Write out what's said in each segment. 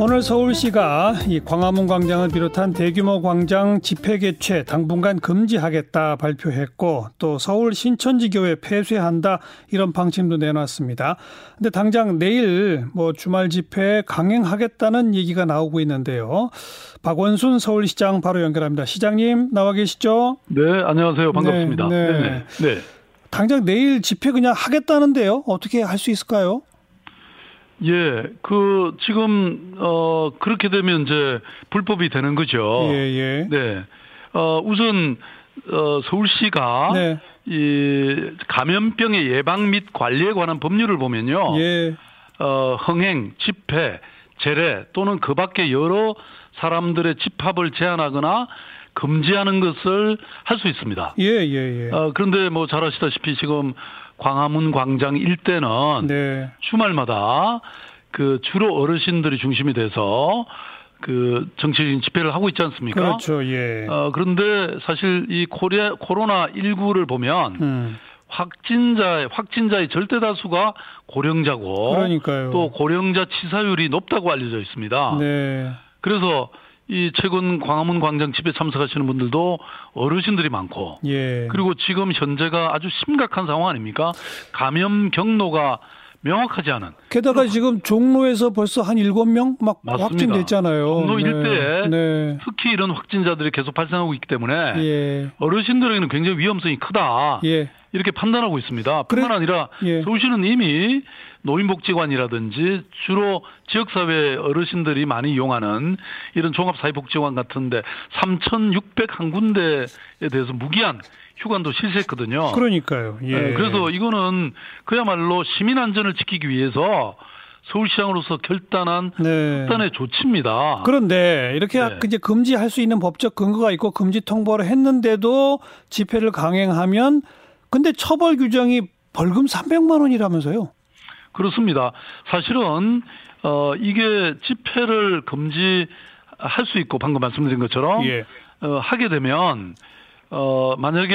오늘 서울시가 이 광화문 광장을 비롯한 대규모 광장 집회 개최 당분간 금지하겠다 발표했고 또 서울 신천지 교회 폐쇄한다 이런 방침도 내놨습니다. 근데 당장 내일 뭐 주말 집회 강행하겠다는 얘기가 나오고 있는데요. 박원순 서울시장 바로 연결합니다. 시장님 나와 계시죠? 네, 안녕하세요. 반갑습니다. 네, 네. 네. 당장 내일 집회 그냥 하겠다는데요. 어떻게 할 수 있을까요? 예, 그 지금 어 그렇게 되면 이제 불법이 되는 거죠. 예, 예. 네. 어 우선 어 서울시가 네. 이 감염병의 예방 및 관리에 관한 법률을 보면요. 예. 어 흥행, 집회, 재래 또는 그 밖에 여러 사람들의 집합을 제한하거나 금지하는 것을 할 수 있습니다. 예, 예, 예. 어, 그런데 뭐 잘 아시다시피 지금 광화문 광장 일대는 네. 주말마다 그 주로 어르신들이 중심이 돼서 그 정치적인 집회를 하고 있지 않습니까? 그렇죠. 예. 어, 그런데 사실 이 코리아, 코로나 19를 보면 음. 확진자 확진자의 절대 다수가 고령자고 그러니까요. 또 고령자 치사율이 높다고 알려져 있습니다. 네. 그래서 이 최근 광화문 광장 집회 참석하시는 분들도 어르신들이 많고 예. 그리고 지금 현재가 아주 심각한 상황 아닙니까? 감염 경로가 명확하지 않은. 게다가 지금 종로에서 벌써 한 일곱 명 막 확진됐잖아요. 종로 네. 일대에 네. 특히 이런 확진자들이 계속 발생하고 있기 때문에 예. 어르신들에게는 굉장히 위험성이 크다. 예. 이렇게 판단하고 있습니다. 뿐만 그래, 아니라 예. 서울시는 이미 노인복지관이라든지 주로 지역사회 어르신들이 많이 이용하는 이런 종합사회복지관 같은데 3,600한 군데에 대해서 무기한 휴관도 실시했거든요. 그러니까요. 예. 네, 그래서 이거는 그야말로 시민 안전을 지키기 위해서 서울시장으로서 결단한 네. 극단의 조치입니다. 그런데 이렇게 네. 이제 금지할 수 있는 법적 근거가 있고 금지 통보를 했는데도 집회를 강행하면 근데 처벌 규정이 벌금 300만 원이라면서요? 그렇습니다. 사실은 어 이게 집회를 금지할 수 있고 방금 말씀드린 것처럼 예. 어, 하게 되면 어 만약에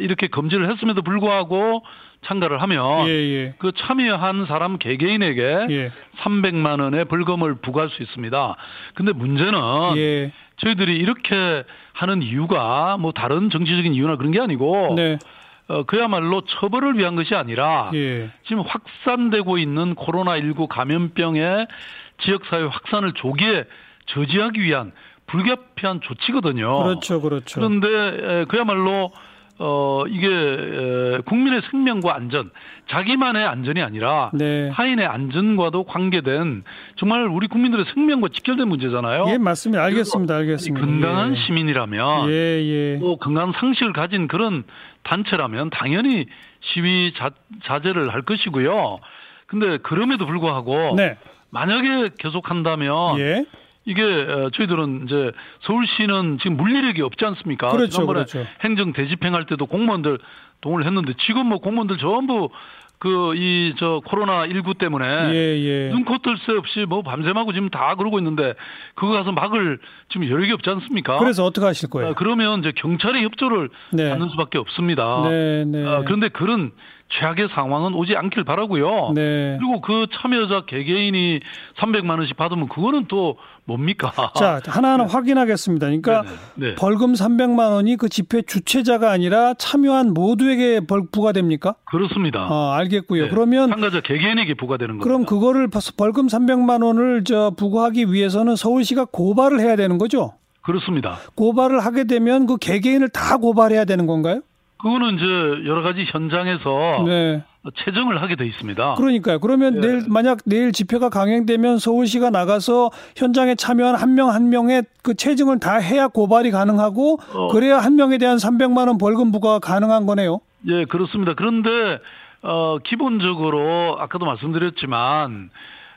이렇게 금지를 했음에도 불구하고 참가를 하면 예, 예. 그 참여한 사람 개개인에게 예. 300만 원의 벌금을 부과할 수 있습니다. 근데 문제는 예. 저희들이 이렇게 하는 이유가 뭐 다른 정치적인 이유나 그런 게 아니고 네. 어, 그야말로 처벌을 위한 것이 아니라 예. 지금 확산되고 있는 코로나19 감염병의 지역사회 확산을 조기에 저지하기 위한 불가피한 조치거든요. 그렇죠, 그렇죠. 그런데 그야말로 어 이게 국민의 생명과 안전, 자기만의 안전이 아니라 네. 타인의 안전과도 관계된 정말 우리 국민들의 생명과 직결된 문제잖아요. 예, 맞습니다. 알겠습니다. 알겠습니다. 건강한 예. 시민이라면 예, 예. 또 건강한 상식을 가진 그런 단체라면 당연히 시위 자, 자제를 할 것이고요. 근데 그럼에도 불구하고 네. 만약에 계속한다면 예. 이게 어, 저희들은 이제 서울시는 지금 물리력이 없지 않습니까? 그렇죠, 지난번에 그렇죠. 행정 대집행할 때도 공무원들 동원을 했는데 지금 뭐 공무원들 전부 그 이 저 코로나 19 때문에 예, 예. 눈코 뜰 새 없이 뭐 밤샘하고 지금 다 그러고 있는데 그거 가서 막을 지금 여력이 없지 않습니까? 그래서 어떻게 하실 거예요? 아, 그러면 이제 경찰의 협조를 네. 받는 수밖에 없습니다. 네, 네. 아, 그런데 그런 최악의 상황은 오지 않길 바라고요. 네. 그리고 그 참여자 개개인이 300만 원씩 받으면 그거는 또 뭡니까? 자, 하나하나 네. 확인하겠습니다. 그러니까 네. 벌금 300만 원이 그 집회 주최자가 아니라 참여한 모두에게 벌 부과됩니까? 그렇습니다. 아, 알겠고요. 네. 그러면 참가자 개개인에게 부과되는 겁니다. 그럼 그거를 벌금 300만 원을 저 부과하기 위해서는 서울시가 고발을 해야 되는 거죠? 그렇습니다. 고발을 하게 되면 그 개개인을 다 고발해야 되는 건가요? 그거는 이제 여러 가지 현장에서 네. 채정을 하게 돼 있습니다. 그러니까요. 그러면 네. 내일 만약 내일 집회가 강행되면 서울시가 나가서 현장에 참여한 한명한 명의 그 체증을 다 해야 고발이 가능하고 어. 그래야 한 명에 대한 300만 원 벌금 부과가 가능한 거네요. 예, 그렇습니다. 그런데 어 기본적으로 아까도 말씀드렸지만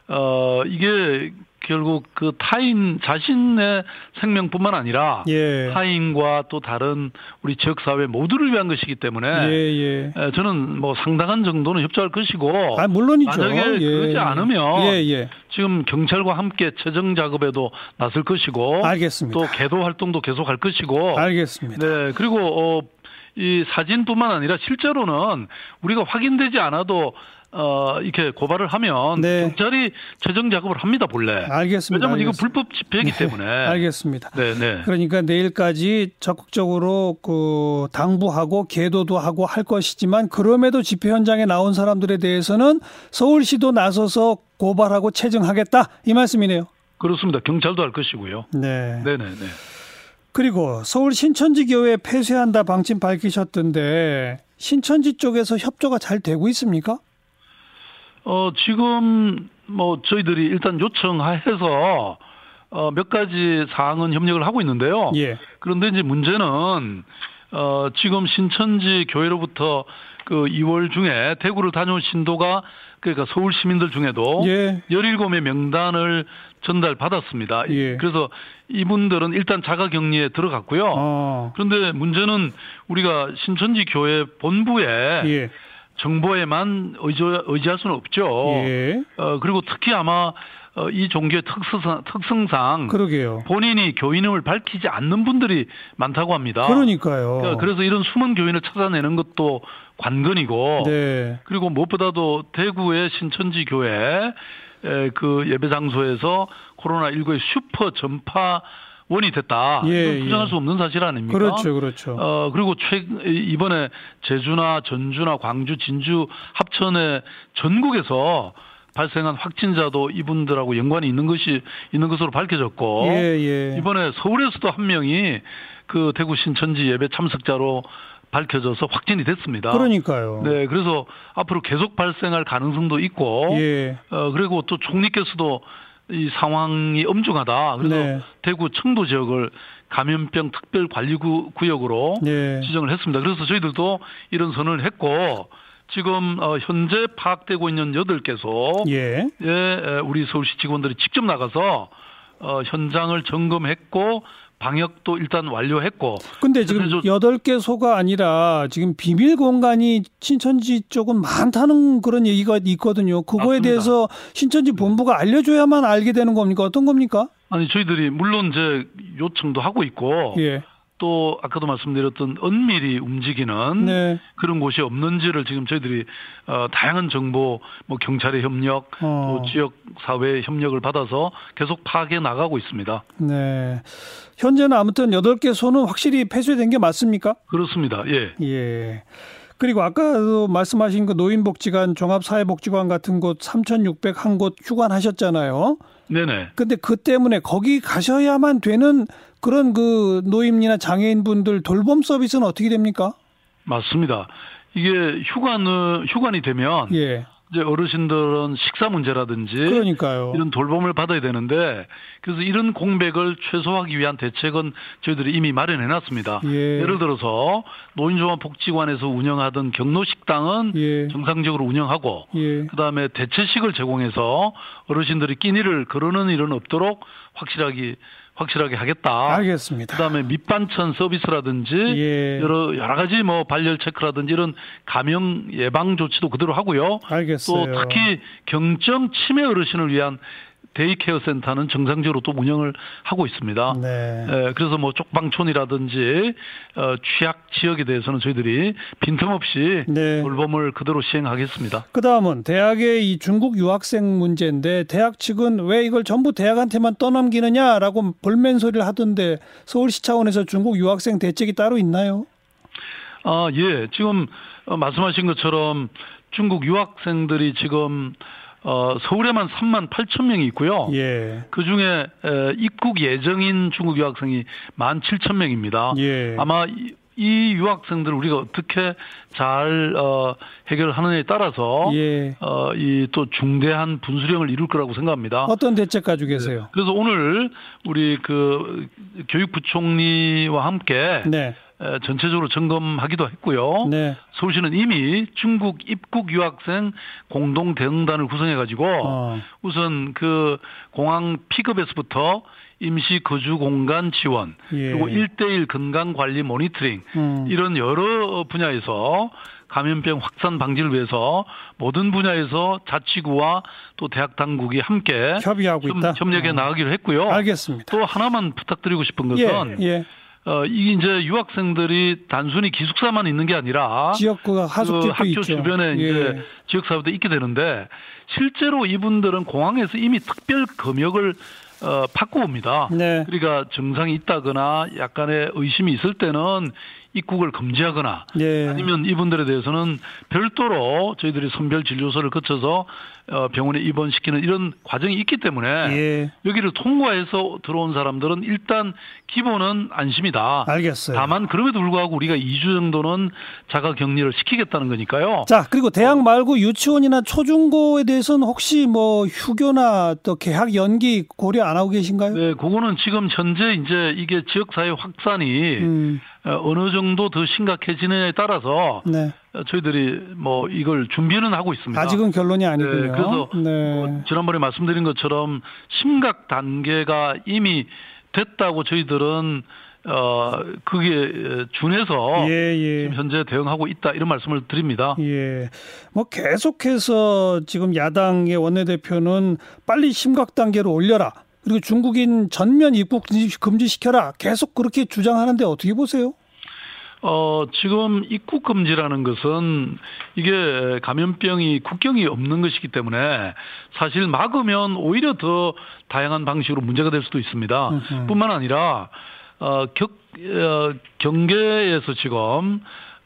어 이게 결국 그 타인 자신의 생명뿐만 아니라 예. 타인과 또 다른 우리 지역 사회 모두를 위한 것이기 때문에 예, 예. 저는 뭐 상당한 정도는 협조할 것이고 아, 물론이죠. 만약에 예. 그러지 않으면 예, 지금 경찰과 함께 재정 작업에도 나설 것이고 알겠습니다. 또 개도 활동도 계속할 것이고 알겠습니다. 네 그리고 어 이 사진뿐만 아니라 실제로는 우리가 확인되지 않아도 어, 이렇게 고발을 하면 네. 경찰이 최종 작업을 합니다, 본래. 알겠습니다. 왜냐하면. 이거 불법 집회이기 네. 때문에. 알겠습니다. 네, 네. 그러니까 내일까지 적극적으로 그 당부하고 계도도 하고 할 것이지만 그럼에도 집회 현장에 나온 사람들에 대해서는 서울시도 나서서 고발하고 체증하겠다 이 말씀이네요. 그렇습니다. 경찰도 할 것이고요. 네. 네, 네, 네. 그리고 서울 신천지 교회 폐쇄한다 방침 밝히셨던데 신천지 쪽에서 협조가 잘 되고 있습니까? 어, 지금 뭐 저희들이 일단 요청해서 어, 몇 가지 사항은 협력을 하고 있는데요. 예. 그런데 이제 문제는 어, 지금 신천지 교회로부터 그 2월 중에 대구를 다녀온 신도가 그러니까 서울 시민들 중에도 예. 17의 명단을 전달 받았습니다. 예. 그래서 이분들은 일단 자가 격리에 들어갔고요. 어. 그런데 문제는 우리가 신천지 교회 본부에 예. 정보에만 의지, 의지할 수는 없죠. 예. 어, 그리고 특히 아마 어, 이 종교의 특성상, 특성상 그러게요. 본인이 교인임을 밝히지 않는 분들이 많다고 합니다. 그러니까요. 그러니까 그래서 이런 숨은 교인을 찾아내는 것도 관건이고 네. 그리고 무엇보다도 대구의 신천지 교회 그 예배 장소에서 코로나 19의 슈퍼 전파 원이 됐다. 예, 이건 부정할 예. 수 없는 사실 아닙니까? 그렇죠, 그렇죠. 어 그리고 최 이번에 제주나 전주나 광주, 진주 합천의 전국에서 발생한 확진자도 이분들하고 연관이 있는 것이 있는 것으로 밝혀졌고 예, 예. 이번에 서울에서도 한 명이 그 대구 신천지 예배 참석자로 밝혀져서 확진이 됐습니다. 그러니까요. 네, 그래서 앞으로 계속 발생할 가능성도 있고, 예. 어 그리고 또 총리께서도 이 상황이 엄중하다. 그래서 네. 대구 청도 지역을 감염병 특별 관리 구역으로 네. 지정을 했습니다. 그래서 저희들도 이런 선언을 했고 지금 어 현재 파악되고 있는 여덟 개소 예. 예, 우리 서울시 직원들이 직접 나가서 어 현장을 점검했고 방역도 일단 완료했고. 근데 지금 여덟 개 소가 아니라 지금 비밀 공간이 신천지 쪽은 많다는 그런 얘기가 있거든요. 그거에 맞습니다. 대해서 신천지 본부가 알려줘야만 알게 되는 겁니까? 어떤 겁니까? 아니 저희들이 물론 이제 요청도 하고 있고 예. 또 아까도 말씀드렸던 은밀히 움직이는 네. 그런 곳이 없는지를 지금 저희들이 어, 다양한 정보, 뭐 경찰의 협력, 어. 또 지역 사회의 협력을 받아서 계속 파악해 나가고 있습니다. 네. 현재는 아무튼 8개 소는 확실히 폐쇄된 게 맞습니까? 그렇습니다. 예. 예. 그리고 아까도 말씀하신 그 노인복지관, 종합사회복지관 같은 곳 3,601곳 휴관하셨잖아요. 네네. 근데 그 때문에 거기 가셔야만 되는 그런 그 노인이나 장애인분들 돌봄 서비스는 어떻게 됩니까? 맞습니다. 이게 휴관은 휴관이 되면 예. 이제 어르신들은 식사 문제라든지 그러니까요. 이런 돌봄을 받아야 되는데 그래서 이런 공백을 최소화하기 위한 대책은 저희들이 이미 마련해 놨습니다. 예. 를 들어서 노인종합복지관에서 운영하던 경로식당은 예. 정상적으로 운영하고 예. 그다음에 대체식을 제공해서 어르신들이 끼니를 거르는 일은 없도록 확실하게 확실하게 하겠다. 알겠습니다. 그다음에 밑반찬 서비스라든지 예. 여러 여러 가지 뭐 발열 체크라든지 이런 감염 예방 조치도 그대로 하고요. 알겠어요. 또 특히 경증 치매 어르신을 위한 데이케어 센터는 정상적으로 또 운영을 하고 있습니다. 네. 에, 그래서 뭐 쪽방촌이라든지 어, 취약 지역에 대해서는 저희들이 빈틈없이 네. 돌봄을 그대로 시행하겠습니다. 그 다음은 대학의 이 중국 유학생 문제인데 대학 측은 왜 이걸 전부 대학한테만 떠넘기느냐라고 볼멘 소리를 하던데 서울시 차원에서 중국 유학생 대책이 따로 있나요? 아, 예. 지금 말씀하신 것처럼 중국 유학생들이 지금 어, 서울에만 3만 8천 명이 있고요. 예. 그 중에 입국 예정인 중국 유학생이 1만 7천 명입니다. 예. 아마 이, 이 유학생들을 우리가 어떻게 잘 어, 해결하느냐에 따라서 예. 어, 이 또 중대한 분수령을 이룰 거라고 생각합니다. 어떤 대책 가지고 계세요? 그래서 오늘 우리 그 교육부총리와 함께 네. 전체적으로 점검하기도 했고요. 네. 서울시는 이미 중국 입국 유학생 공동 대응단을 구성해 가지고 어. 우선 그 공항 픽업에서부터 임시 거주 공간 지원 예. 그리고 1대1 건강 관리 모니터링 음. 이런 여러 분야에서 감염병 확산 방지를 위해서 모든 분야에서 자치구와 또 대학 당국이 함께 협의하고 있다. 협력해 어. 나가기로 했고요. 알겠습니다. 또 하나만 부탁드리고 싶은 것은 예. 예. 어, 이게 이제 유학생들이 단순히 기숙사만 있는 게 아니라 지역구가 하숙집도 그 학교 있죠. 주변에 예. 이제 지역사회도 있게 되는데 실제로 이분들은 공항에서 이미 특별 검역을 어, 받고 옵니다. 네. 그러니까 증상이 있다거나 약간의 의심이 있을 때는 입국을 금지하거나 예. 아니면 이분들에 대해서는 별도로 저희들이 선별 진료소를 거쳐서 어, 병원에 입원시키는 이런 과정이 있기 때문에 예. 여기를 통과해서 들어온 사람들은 일단 기본은 안심이다. 알겠어요. 다만 그럼에도 불구하고 우리가 2주 정도는 자가 격리를 시키겠다는 거니까요. 자, 그리고 대학 말고 유치원이나 초중고에 대해서는 혹시 뭐 휴교나 또 개학 연기 고려 안 하고 계신가요? 네, 그거는 지금 현재 이제 이게 지역사회 확산이 음, 어, 어느 정도 더 심각해지느냐에 따라서 네. 어, 저희들이 뭐 이걸 준비는 하고 있습니다. 아직은 결론이 네, 아니군요. 그래서 네. 뭐 지난번에 말씀드린 것처럼 심각 단계가 이미 됐다고 저희들은 어 그게 준해서 예, 예. 지금 현재 대응하고 있다 이런 말씀을 드립니다. 예. 뭐 계속해서 지금 야당의 원내대표는 빨리 심각 단계로 올려라. 그리고 중국인 전면 입국 금지시켜라. 계속 그렇게 주장하는데 어떻게 보세요? 어, 지금 입국 금지라는 것은 이게 감염병이 국경이 없는 것이기 때문에 사실 막으면 오히려 더 다양한 방식으로 문제가 될 수도 있습니다. 음흠. 뿐만 아니라, 어, 격, 어, 경계에서 지금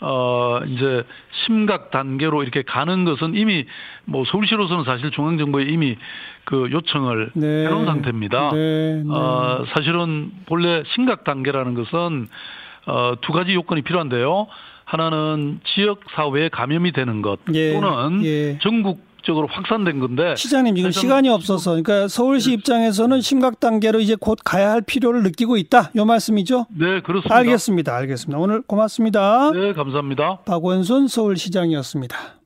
어, 이제 심각 단계로 이렇게 가는 것은 이미 뭐 서울시로서는 사실 중앙정부에 이미 그 요청을 네. 해놓은 상태입니다. 네, 네. 어, 사실은 본래 심각 단계라는 것은 어, 두 가지 요건이 필요한데요. 하나는 지역 사회에 감염이 되는 것 예, 또는 예. 전국 적으로 확산된 건데 시장님 지금 시간이 없어서 그러니까 서울시 입장에서는 심각 단계로 이제 곧 가야 할 필요를 느끼고 있다. 요 말씀이죠? 네 그렇습니다. 알겠습니다. 알겠습니다. 오늘 고맙습니다. 네 감사합니다. 박원순 서울시장이었습니다.